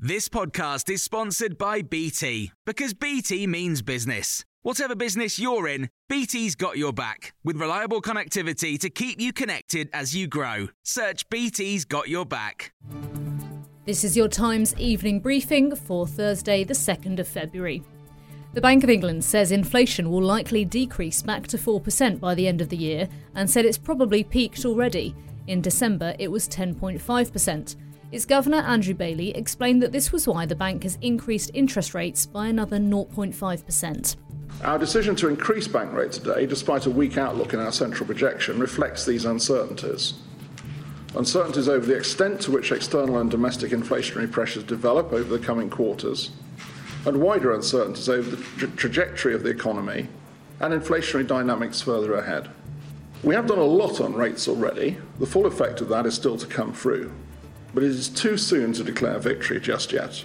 This podcast is sponsored by BT because BT means business. Whatever business you're in, BT's got your back with reliable connectivity to keep you connected as you grow. Search BT's got your back. This is your Times evening briefing for Thursday, the 2nd of February. The Bank of England says inflation will likely decrease back to 4% by the end of the year and said it's probably peaked already. In December, it was 10.5%. Its governor, Andrew Bailey, explained that this was why the bank has increased interest rates by another 0.5%. Our decision to increase bank rate today, despite a weak outlook in our central projection, reflects these uncertainties. Uncertainties over the extent to which external and domestic inflationary pressures develop over the coming quarters, and wider uncertainties over the tra- trajectory of the economy and inflationary dynamics further ahead. We have done a lot on rates already. The full effect of that is still to come through but it is too soon to declare victory just yet.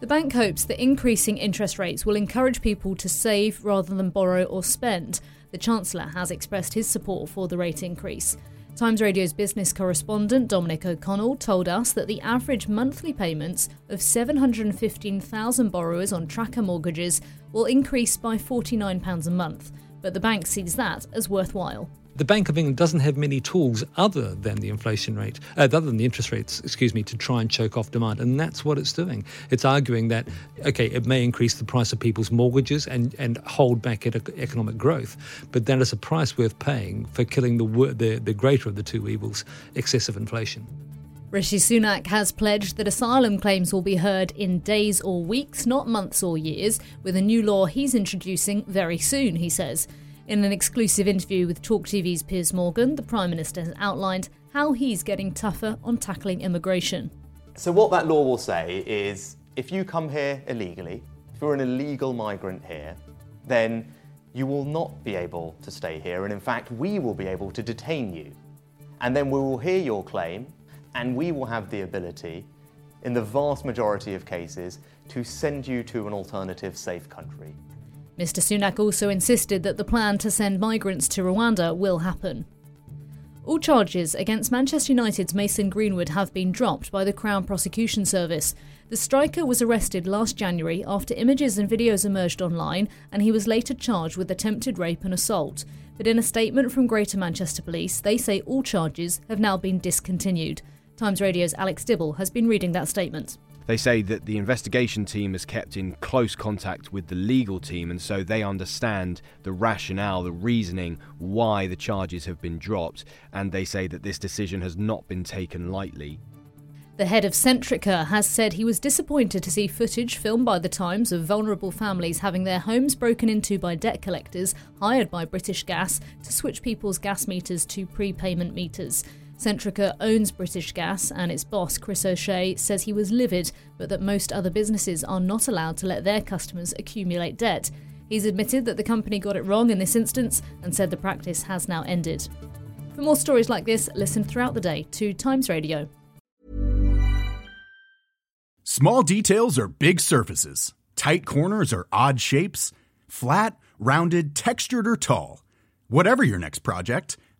The bank hopes that increasing interest rates will encourage people to save rather than borrow or spend. The Chancellor has expressed his support for the rate increase. Times Radio's business correspondent Dominic O'Connell told us that the average monthly payments of 715,000 borrowers on tracker mortgages will increase by £49 a month, but the bank sees that as worthwhile the Bank of England doesn't have many tools other than the inflation rate, uh, other than the interest rates, excuse me, to try and choke off demand. And that's what it's doing. It's arguing that, okay, it may increase the price of people's mortgages and, and hold back economic growth, but that is a price worth paying for killing the, the, the greater of the two evils, excessive inflation. Rishi Sunak has pledged that asylum claims will be heard in days or weeks, not months or years, with a new law he's introducing very soon, he says. In an exclusive interview with Talk TV's Piers Morgan, the Prime Minister has outlined how he's getting tougher on tackling immigration. So, what that law will say is if you come here illegally, if you're an illegal migrant here, then you will not be able to stay here, and in fact, we will be able to detain you. And then we will hear your claim, and we will have the ability, in the vast majority of cases, to send you to an alternative safe country. Mr. Sunak also insisted that the plan to send migrants to Rwanda will happen. All charges against Manchester United's Mason Greenwood have been dropped by the Crown Prosecution Service. The striker was arrested last January after images and videos emerged online, and he was later charged with attempted rape and assault. But in a statement from Greater Manchester Police, they say all charges have now been discontinued. Times Radio's Alex Dibble has been reading that statement. They say that the investigation team has kept in close contact with the legal team, and so they understand the rationale, the reasoning why the charges have been dropped, and they say that this decision has not been taken lightly. The head of Centrica has said he was disappointed to see footage filmed by The Times of vulnerable families having their homes broken into by debt collectors hired by British Gas to switch people's gas meters to prepayment meters. Centrica owns British Gas, and its boss, Chris O'Shea, says he was livid, but that most other businesses are not allowed to let their customers accumulate debt. He's admitted that the company got it wrong in this instance and said the practice has now ended. For more stories like this, listen throughout the day to Times Radio. Small details are big surfaces, tight corners are odd shapes, flat, rounded, textured, or tall. Whatever your next project,